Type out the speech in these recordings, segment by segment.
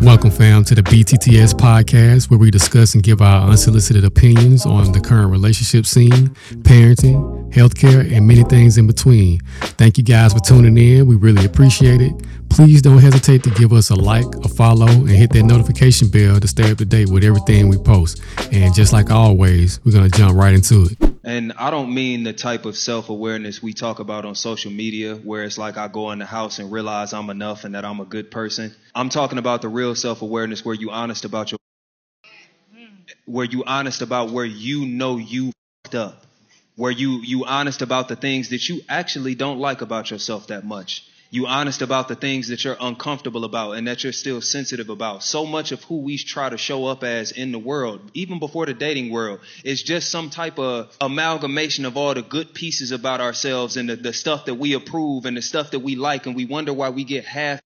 Welcome, fam, to the BTTS podcast, where we discuss and give our unsolicited opinions on the current relationship scene, parenting, healthcare, and many things in between. Thank you guys for tuning in. We really appreciate it. Please don't hesitate to give us a like, a follow, and hit that notification bell to stay up to date with everything we post. And just like always, we're going to jump right into it. And I don't mean the type of self awareness we talk about on social media where it's like I go in the house and realize I'm enough and that I'm a good person. I'm talking about the real self awareness where you honest about your where you honest about where you know you fucked up. Where you you honest about the things that you actually don't like about yourself that much you honest about the things that you're uncomfortable about and that you're still sensitive about. So much of who we try to show up as in the world, even before the dating world, is just some type of amalgamation of all the good pieces about ourselves and the, the stuff that we approve and the stuff that we like. And we wonder why we get half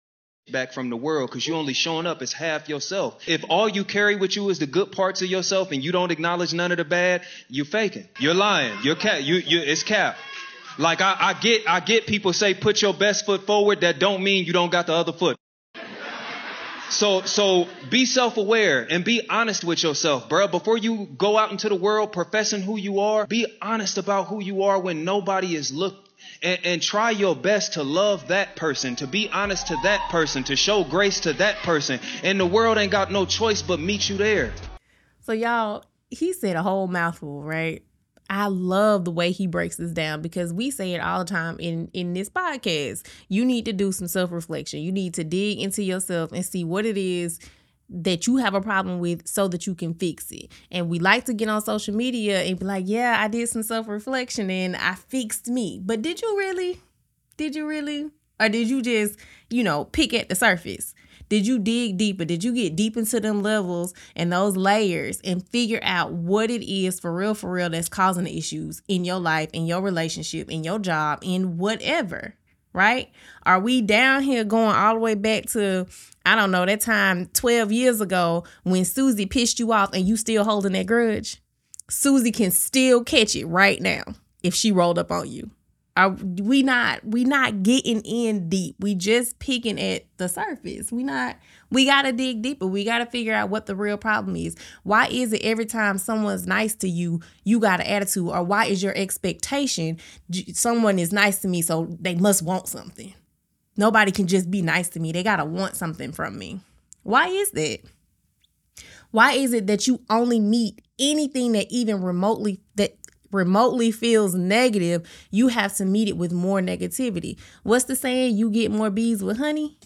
back from the world because you're only showing up as half yourself. If all you carry with you is the good parts of yourself and you don't acknowledge none of the bad, you're faking. You're lying. You're cap. You, you, it's cap. Like I, I get, I get people say put your best foot forward. That don't mean you don't got the other foot. So, so be self-aware and be honest with yourself, bro. Before you go out into the world professing who you are, be honest about who you are when nobody is looking. And, and, try your best to love that person, to be honest to that person, to show grace to that person. And the world ain't got no choice but meet you there. So, y'all, he said a whole mouthful, right? I love the way he breaks this down because we say it all the time in in this podcast. You need to do some self-reflection. You need to dig into yourself and see what it is that you have a problem with so that you can fix it. And we like to get on social media and be like, "Yeah, I did some self-reflection and I fixed me." But did you really? Did you really? Or did you just, you know, pick at the surface? Did you dig deeper? Did you get deep into them levels and those layers and figure out what it is for real, for real that's causing the issues in your life, in your relationship, in your job, in whatever? Right? Are we down here going all the way back to, I don't know, that time 12 years ago when Susie pissed you off and you still holding that grudge? Susie can still catch it right now if she rolled up on you. Are we not we not getting in deep. We just picking at the surface. We not we gotta dig deeper. We gotta figure out what the real problem is. Why is it every time someone's nice to you, you got an attitude? Or why is your expectation someone is nice to me, so they must want something? Nobody can just be nice to me. They gotta want something from me. Why is that? Why is it that you only meet anything that even remotely that remotely feels negative, you have to meet it with more negativity. What's the saying? You get more bees with honey?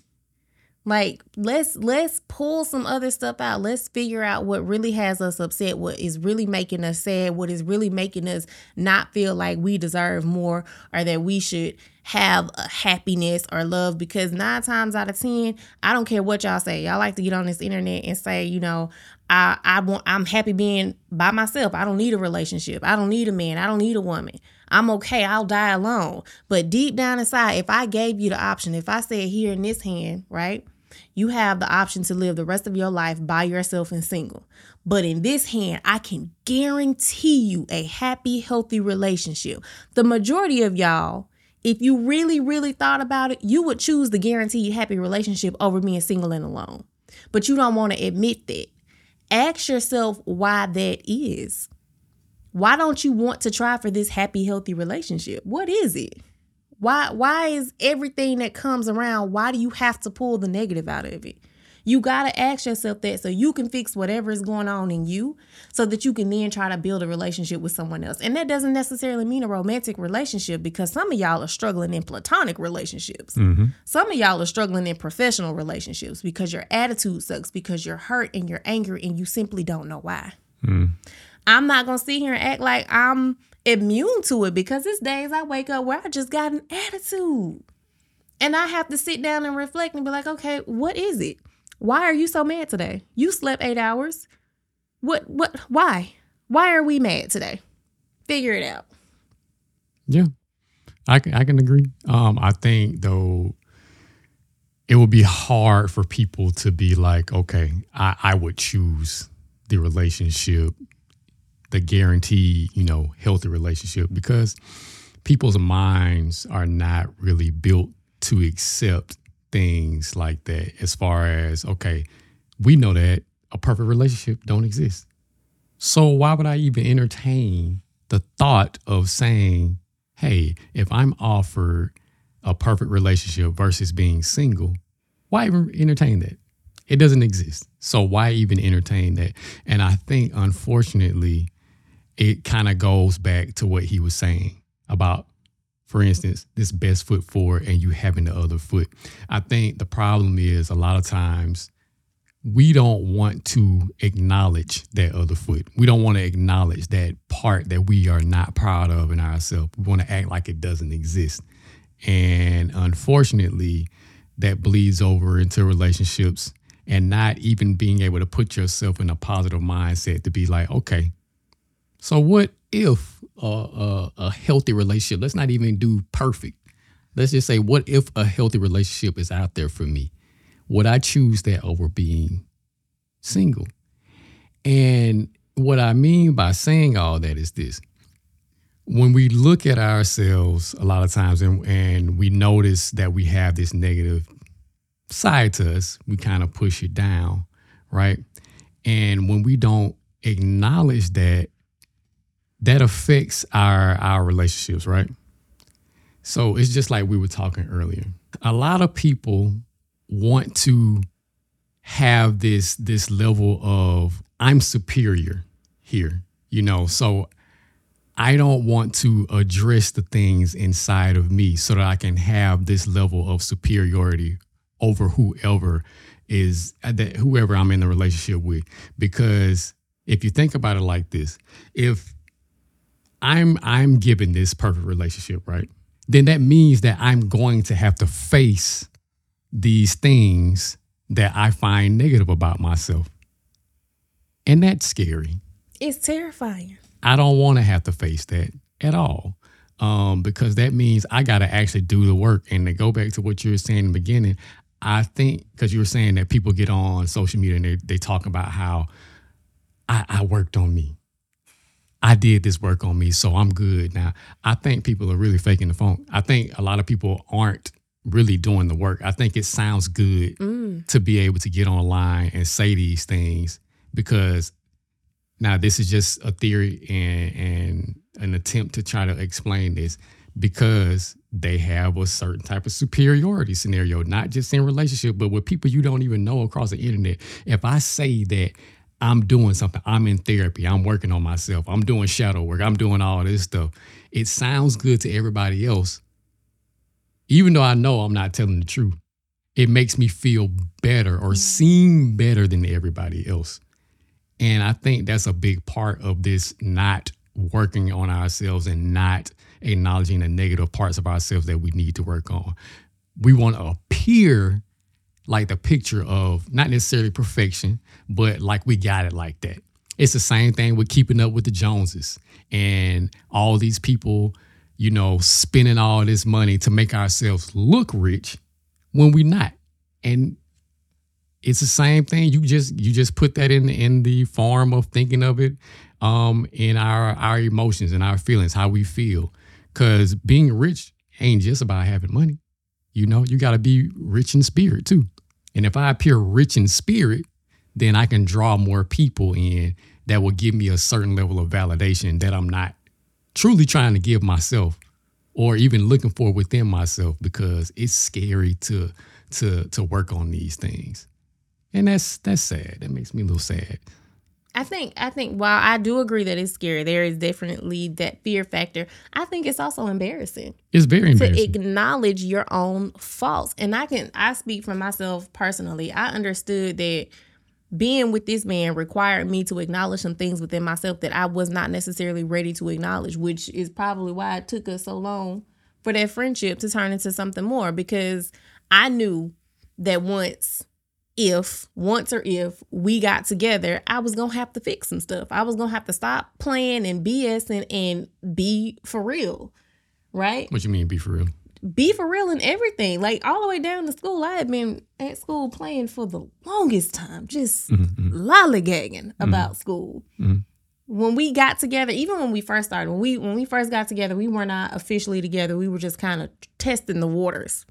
Like let's let's pull some other stuff out. Let's figure out what really has us upset, what is really making us sad, what is really making us not feel like we deserve more or that we should have a happiness or love because nine times out of ten, I don't care what y'all say. Y'all like to get on this internet and say, you know, I I want I'm happy being by myself. I don't need a relationship. I don't need a man. I don't need a woman. I'm okay. I'll die alone. But deep down inside, if I gave you the option, if I said here in this hand, right? You have the option to live the rest of your life by yourself and single. But in this hand, I can guarantee you a happy, healthy relationship. The majority of y'all, if you really, really thought about it, you would choose the guaranteed happy relationship over being single and alone. But you don't want to admit that. Ask yourself why that is. Why don't you want to try for this happy, healthy relationship? What is it? Why why is everything that comes around, why do you have to pull the negative out of it? You got to ask yourself that so you can fix whatever is going on in you so that you can then try to build a relationship with someone else. And that doesn't necessarily mean a romantic relationship because some of y'all are struggling in platonic relationships. Mm-hmm. Some of y'all are struggling in professional relationships because your attitude sucks, because you're hurt and you're angry and you simply don't know why. Mm. I'm not going to sit here and act like I'm immune to it because it's days I wake up where I just got an attitude. And I have to sit down and reflect and be like, okay, what is it? Why are you so mad today? You slept eight hours. What, what, why? Why are we mad today? Figure it out. Yeah, I can, I can agree. Um, I think though, it would be hard for people to be like, okay, I, I would choose the relationship the guaranteed, you know, healthy relationship because people's minds are not really built to accept things like that as far as okay we know that a perfect relationship don't exist. So why would i even entertain the thought of saying hey if i'm offered a perfect relationship versus being single why even entertain that? It doesn't exist. So why even entertain that? And i think unfortunately it kind of goes back to what he was saying about for instance, this best foot forward and you having the other foot. I think the problem is a lot of times we don't want to acknowledge that other foot. We don't want to acknowledge that part that we are not proud of in ourselves. We want to act like it doesn't exist. And unfortunately, that bleeds over into relationships and not even being able to put yourself in a positive mindset to be like, okay, so what if a, healthy relationship, let's not even do perfect. Let's just say, what if a healthy relationship is out there for me? Would I choose that over being single? And what I mean by saying all that is this when we look at ourselves a lot of times and, and we notice that we have this negative side to us, we kind of push it down, right? And when we don't acknowledge that that affects our our relationships, right? So it's just like we were talking earlier. A lot of people want to have this this level of I'm superior here, you know. So I don't want to address the things inside of me so that I can have this level of superiority over whoever is uh, that whoever I'm in the relationship with because if you think about it like this, if I'm I'm given this perfect relationship, right? Then that means that I'm going to have to face these things that I find negative about myself. And that's scary. It's terrifying. I don't want to have to face that at all. Um, because that means I got to actually do the work. And to go back to what you were saying in the beginning, I think because you were saying that people get on social media and they, they talk about how I, I worked on me. I did this work on me, so I'm good now. I think people are really faking the funk. I think a lot of people aren't really doing the work. I think it sounds good mm. to be able to get online and say these things because now this is just a theory and, and an attempt to try to explain this because they have a certain type of superiority scenario, not just in relationship, but with people you don't even know across the internet. If I say that I'm doing something. I'm in therapy. I'm working on myself. I'm doing shadow work. I'm doing all this stuff. It sounds good to everybody else. Even though I know I'm not telling the truth, it makes me feel better or mm-hmm. seem better than everybody else. And I think that's a big part of this not working on ourselves and not acknowledging the negative parts of ourselves that we need to work on. We want to appear like the picture of not necessarily perfection, but like we got it like that. It's the same thing with keeping up with the Joneses and all these people, you know, spending all this money to make ourselves look rich when we're not. And it's the same thing. You just you just put that in in the form of thinking of it um in our our emotions and our feelings, how we feel. Cause being rich ain't just about having money. You know, you gotta be rich in spirit too. And if I appear rich in spirit, then I can draw more people in that will give me a certain level of validation that I'm not truly trying to give myself or even looking for within myself because it's scary to to to work on these things. And that's that's sad. That makes me a little sad. I think I think while I do agree that it's scary, there is definitely that fear factor. I think it's also embarrassing. It's very embarrassing to acknowledge your own faults. And I can I speak for myself personally. I understood that being with this man required me to acknowledge some things within myself that I was not necessarily ready to acknowledge, which is probably why it took us so long for that friendship to turn into something more because I knew that once if once or if we got together, I was gonna have to fix some stuff. I was gonna have to stop playing and BSing and be for real. Right? What you mean be for real? Be for real in everything. Like all the way down to school. I had been at school playing for the longest time, just mm-hmm. mm-hmm. lollygagging mm-hmm. about school. Mm-hmm. when we got together, even when we first started, when we when we first got together, we were not officially together. We were just kind of testing the waters.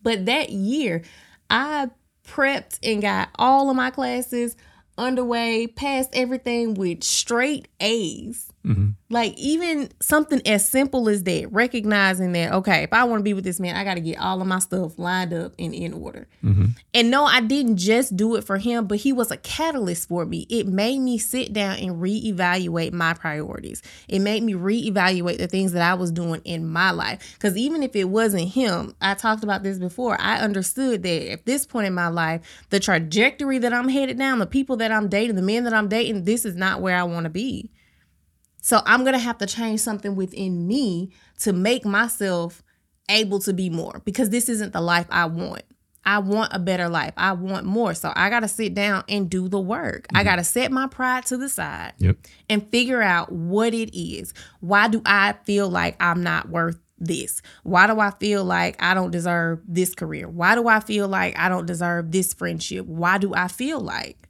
But that year, I prepped and got all of my classes underway, passed everything with straight A's. Mm-hmm. Like even something as simple as that, recognizing that okay, if I want to be with this man, I got to get all of my stuff lined up and in order. Mm-hmm. And no, I didn't just do it for him, but he was a catalyst for me. It made me sit down and reevaluate my priorities. It made me reevaluate the things that I was doing in my life. Because even if it wasn't him, I talked about this before. I understood that at this point in my life, the trajectory that I'm headed down, the people that I'm dating, the men that I'm dating, this is not where I want to be. So I'm going to have to change something within me to make myself able to be more because this isn't the life I want. I want a better life. I want more. So I got to sit down and do the work. Mm-hmm. I got to set my pride to the side yep. and figure out what it is. Why do I feel like I'm not worth this? Why do I feel like I don't deserve this career? Why do I feel like I don't deserve this friendship? Why do I feel like?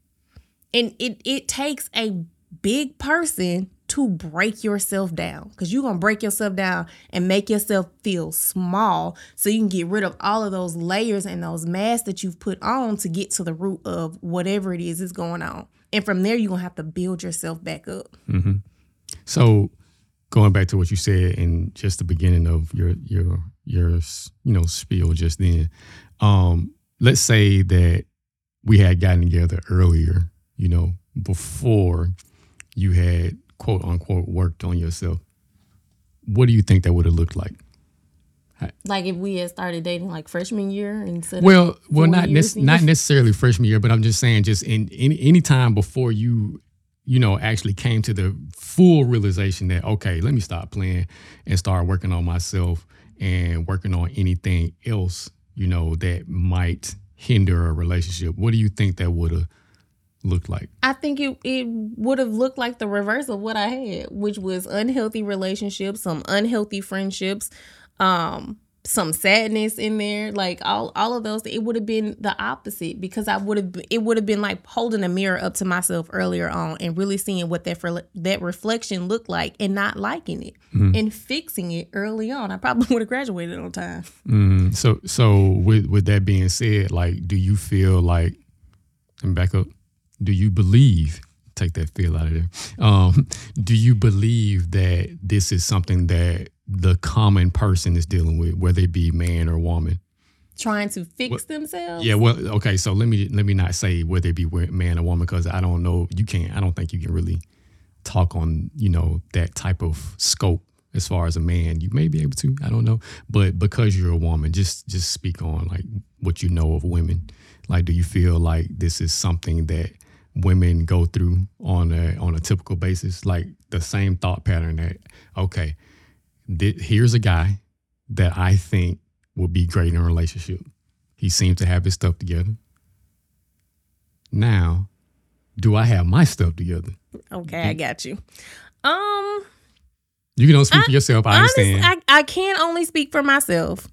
And it it takes a big person to break yourself down because you're going to break yourself down and make yourself feel small so you can get rid of all of those layers and those masks that you've put on to get to the root of whatever it is is going on. And from there, you're going to have to build yourself back up. Mm-hmm. So, going back to what you said in just the beginning of your your your you know spiel just then, um, let's say that we had gotten together earlier, you know, before you had quote unquote worked on yourself, what do you think that would have looked like? Like if we had started dating like freshman year instead well, well, not not necessarily freshman year, but I'm just saying, just in any any time before you, you know, actually came to the full realization that okay, let me stop playing and start working on myself and working on anything else, you know, that might hinder a relationship. What do you think that would have looked like? I think it it would have looked like the reverse of what I had, which was unhealthy relationships, some unhealthy friendships, um, some sadness in there, like all all of those. It would have been the opposite because I would have it would have been like holding a mirror up to myself earlier on and really seeing what that for, that reflection looked like and not liking it mm-hmm. and fixing it early on. I probably would have graduated on time. Mm-hmm. So so with with that being said, like, do you feel like? And back up do you believe take that feel out of there um, do you believe that this is something that the common person is dealing with whether it be man or woman? Trying to fix well, themselves? Yeah well okay so let me let me not say whether it be man or woman because i don't know you can't i don't think you can really talk on you know that type of scope as far as a man. You may be able to i don't know but because you're a woman just just speak on like what you know of women. Like do you feel like this is something that women go through on a on a typical basis like the same thought pattern that okay th- here's a guy that i think would be great in a relationship. He seems to have his stuff together. Now do i have my stuff together? Okay i got you. Um you can only speak I, for yourself i understand. I, I can only speak for myself.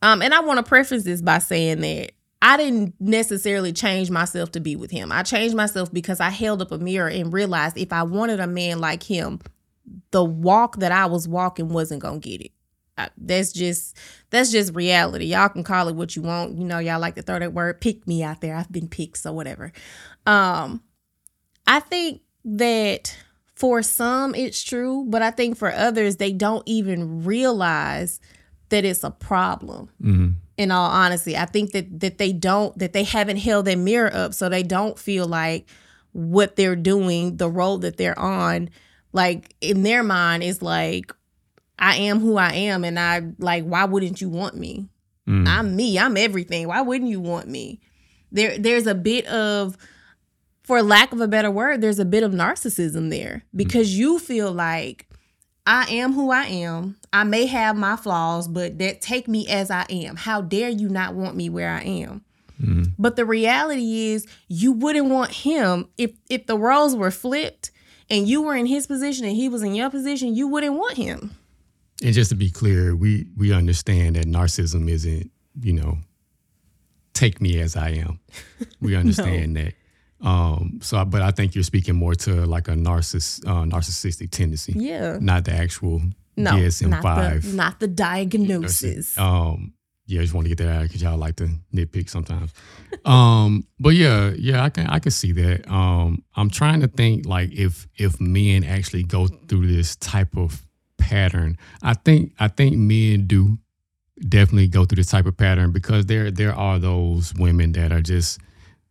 Um and i want to preface this by saying that I didn't necessarily change myself to be with him. I changed myself because I held up a mirror and realized if I wanted a man like him, the walk that I was walking wasn't going to get it. I, that's just that's just reality. Y'all can call it what you want. You know, y'all like to throw that word pick me out there. I've been picked, so whatever. Um I think that for some it's true, but I think for others they don't even realize that it's a problem. Mm-hmm in all honesty. I think that that they don't that they haven't held their mirror up so they don't feel like what they're doing, the role that they're on, like in their mind is like I am who I am and I like why wouldn't you want me? Mm. I'm me. I'm everything. Why wouldn't you want me? There there's a bit of for lack of a better word, there's a bit of narcissism there because mm. you feel like I am who I am. I may have my flaws, but that take me as I am. How dare you not want me where I am? Mm-hmm. But the reality is you wouldn't want him if if the roles were flipped and you were in his position and he was in your position, you wouldn't want him. And just to be clear, we we understand that narcissism isn't, you know, take me as I am. We understand no. that Um, so, I- but I think you're speaking more to like a narciss, uh, narcissistic tendency, Yeah. not the actual No, DSM not five. the not the diagnosis. Um, yeah, I just want to get that out because y'all like to nitpick sometimes. um, but yeah, yeah, I can I can see that. Um, I'm trying to think like if if men actually go through this type of pattern. I think I think men do definitely go through this type of pattern because there there are those women that are just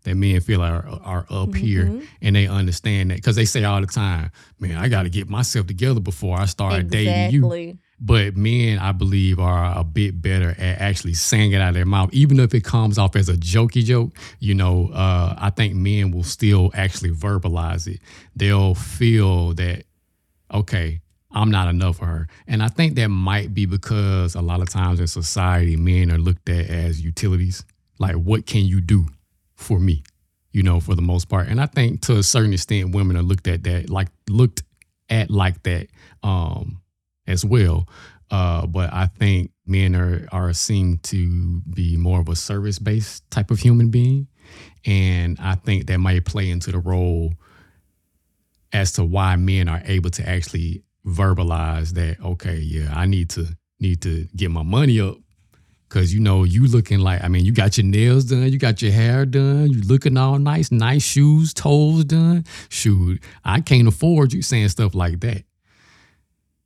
that men feel are are up here Mhm. and they understand that because they say all the time, man, I got to get myself together before I start dating you. But men, I believe, are a bit better at actually saying it out of their mouth, even if it comes off as a jokey joke. You know, uh, I think men will still actually verbalize it. They'll feel that, okay, I'm not enough for her, and I think that might be because a lot of times in society, men are looked at as utilities. Like, what can you do for me? You know, for the most part, and I think to a certain extent, women are looked at that like looked at like that. Um, as well. Uh, but I think men are are seem to be more of a service based type of human being, and I think that might play into the role as to why men are able to actually verbalize that. Okay, yeah, I need to need to get my money up. Cause you know you looking like I mean you got your nails done, you got your hair done, you looking all nice, nice shoes, toes done. Shoot, I can't afford you saying stuff like that.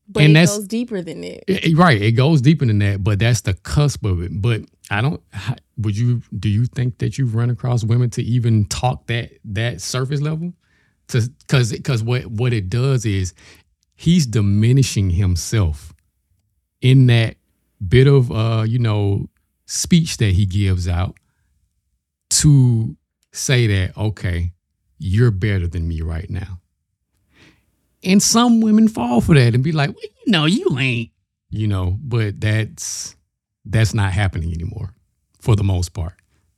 But And it that's- goes deeper than that. It- it- right, it goes deeper than that, but that's the cusp of it. But I don't. Would you? Do you think that you've run across women to even talk that that surface level? To because because what what it does is he's diminishing himself in that bit of uh you know speech that he gives out to say that okay you're better than me right now and some women fall for that and be like, well, you know, you ain't, you know, but that's that's not happening anymore for the most part.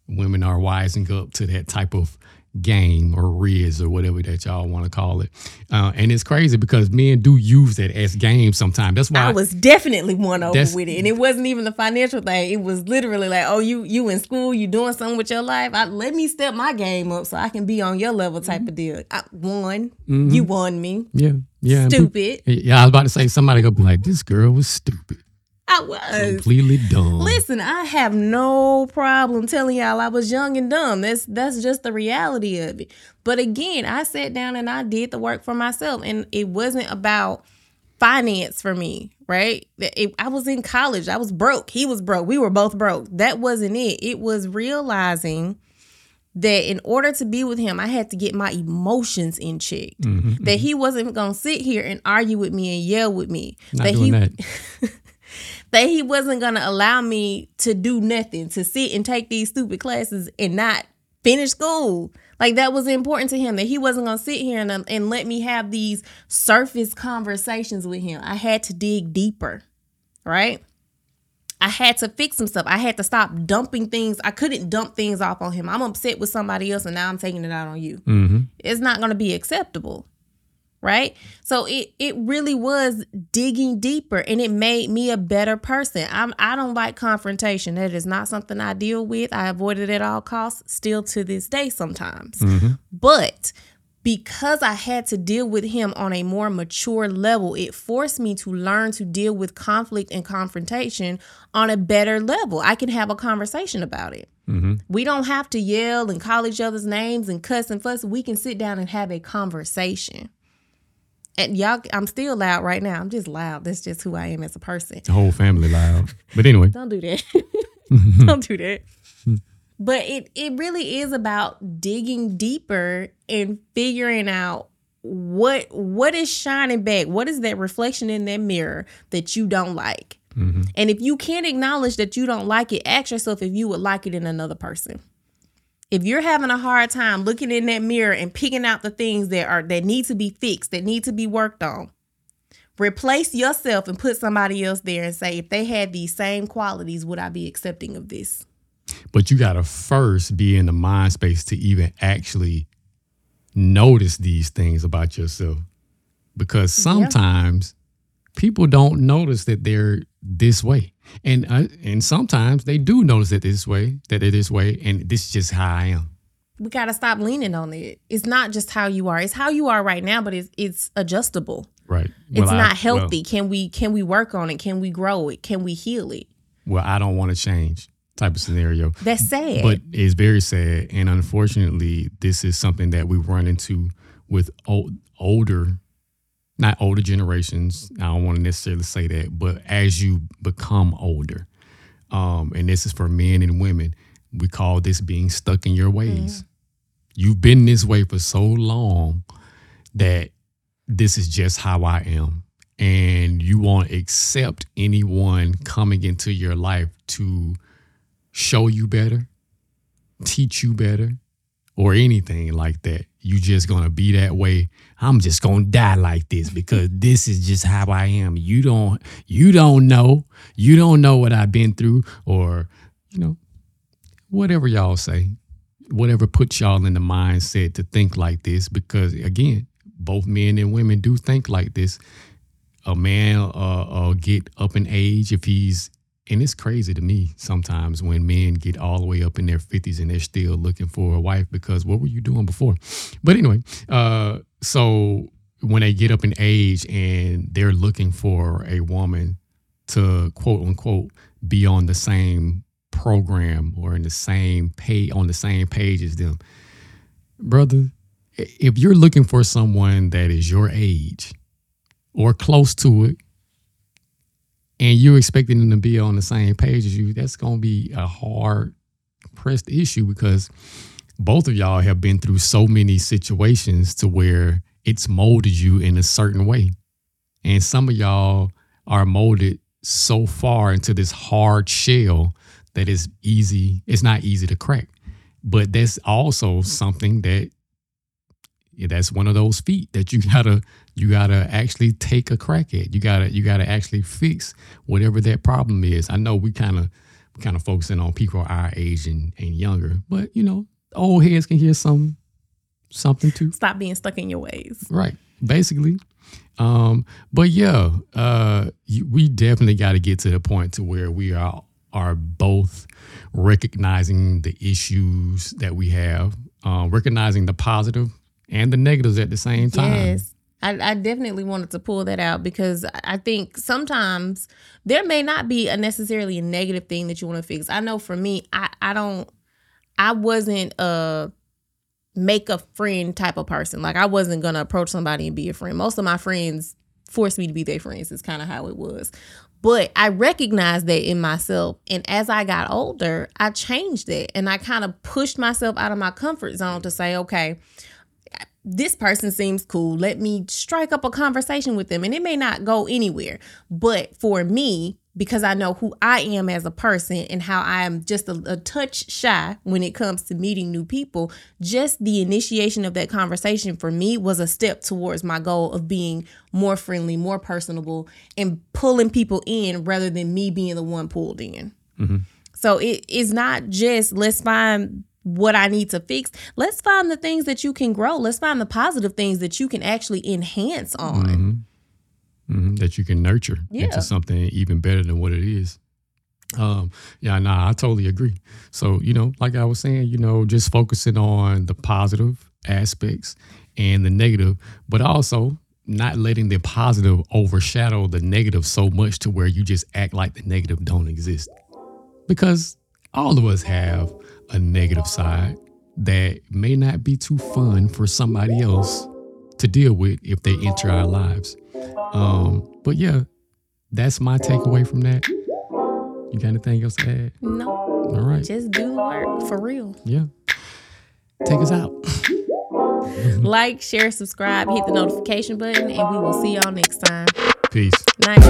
Women are wising up to that type of game or rizz or whatever that y'all want to call it. Uh, and it's crazy because men do use that as game sometimes. That's why I was definitely won over with it, and it wasn't even the financial thing. It was literally like, "Oh, you you in school, you doing something with your life. I, let me step my game up so I can be on your level." Type Mm-hmm. of deal. I won. You won me. yeah, yeah. Stupid. yeah, I was about to say somebody gonna be like, this girl was stupid, I was. completely dumb. Listen, I have no problem telling y'all I was young and dumb. That's that's just the reality of it. But again, I sat down and I did the work for myself, and it wasn't about finance for me, right? It- I was in college. I was broke. He was broke. We were both broke. That wasn't it. It was realizing that in order to be with him, I had to get my emotions in check. Mhm, That he wasn't gonna sit here and argue with me and yell with me. Not that doing he that. that he wasn't gonna allow me to do nothing, to sit and take these stupid classes and not finish school. Like that was important to him that he wasn't gonna sit here and, um, and let me have these surface conversations with him. I had to dig deeper, right? I had to fix some stuff. I had to stop dumping things. I couldn't dump things off on him. I'm upset with somebody else and now I'm taking it out on you hmm it's not going to be acceptable right so it it really was digging deeper and it made me a better person i'm i don't like confrontation that is not something i deal with i avoid it at all costs still to this day sometimes hmm but because I had to deal with him on a more mature level, it forced me to learn to deal with conflict and confrontation on a better level. I can have a conversation about it. hmm We don't have to yell and call each other's names and cuss and fuss. We can sit down and have a conversation. And y'all, I'm still loud right now. I'm just loud. That's just who I am as a person. The whole family loud. But anyway. Don't do that. don't do that. But it it really is about digging deeper and figuring out what what is shining back. What is that reflection in that mirror that you don't like? hmm And if you can't acknowledge that you don't like it, ask yourself if you would like it in another person. If you're having a hard time looking in that mirror and picking out the things that are that need to be fixed, that need to be worked on, replace yourself and put somebody else there and say, if they had these same qualities, would I be accepting of this? But you got to first be in the mind space to even actually notice these things about yourself. Because sometimes people don't notice that they're this way. And uh, and sometimes they do notice that this way, that they're this way, and this is just how I am. we got to stop leaning on it. It's not just how you are. It's how you are right now, but it's it's adjustable. Right. It's Well, I- not well- healthy. can we can we work on it? Can we grow it? Can we heal it? Well, I don't want to change type of scenario. That's sad. But it's very sad, and unfortunately, this is something that we run into with old, older, not older generations. I don't want to necessarily say that, but as you become older, um, and this is for men and women, we call this being stuck in your ways. You've been this way for so long that this is just how I am. And you won't accept anyone coming into your life to show you better, teach you better, or anything like that. You just gonna be that way. I'm just gonna die like this because this is just how I am. You don't you don't know. You don't know what I've been through, or you know, whatever y'all say. Whatever puts y'all in the mindset to think like this, because again, both men and women do think like this. A man uh, uh get up in age if he's and it's crazy to me sometimes when men get all the way up in their 50s and they're still looking for a wife because what were you doing before? But anyway uh so when they get up in age and they're looking for a woman to quote unquote be on the same program or in the same pay on the same page as them. Brother if you're looking for someone that is your age or close to it and you're expecting them to be on the same page as you, that's going to be a hard pressed issue because both of y'all have been through so many situations to where it's molded you in a certain way. And some of y'all are molded so far into this hard shell that it's easy, it's not easy to crack. But that's also something that that's one of those feet that you gotta you gotta actually take a crack at. You gotta you gotta actually fix whatever that problem is. I know we kind of kind of focusing on people our age and, and younger, but you know, old heads can hear some something too. Stop being stuck in your ways. Right. Basically. Um, but yeah, uh, we definitely got to get to the point to where we are are both recognizing the issues that we have, uh, recognizing the positive and the negatives at the same time. Yes. I, I definitely wanted to pull that out because I- think sometimes there may not be a necessarily a negative thing that you want to fix. I know for me, I, I don't I wasn't a make a friend type of person. Like I wasn't gonna approach somebody and be a friend. Most of my friends forced me to be their friends, is kind of how it was. But I recognized that in myself. And as I got older, I changed that and I kind of pushed myself out of my comfort zone to say, okay, this person seems cool. Let me strike up a conversation with them. And it may not go anywhere. But for me, because I know who I am as a person and how I am just a, a touch shy when it comes to meeting new people, just the initiation of that conversation for me was a step towards my goal of being more friendly, more personable, and pulling people in rather than me being the one pulled in. Mm-hmm. So it is not just let's find what I need to fix. Let's find the things that you can grow. Let's find the positive things that you can actually enhance on. Mhm, that you can nurture Yeah. into something even better than what it is. Um, yeah, nah, I totally agree. So, you know, like I was saying, you know, just focusing on the positive aspects and the negative, but also not letting the positive overshadow the negative so much to where you just act like the negative don't exist. Because all of us have a negative side that may not be too fun for somebody else to deal with if they enter our lives. Um, but yeah, that's my takeaway from that. You got anything else to add? No, All right. just do the work for real. Yeah. Take us out. Like, share, subscribe, hit the notification button, and we will see y'all next time. Peace. Night.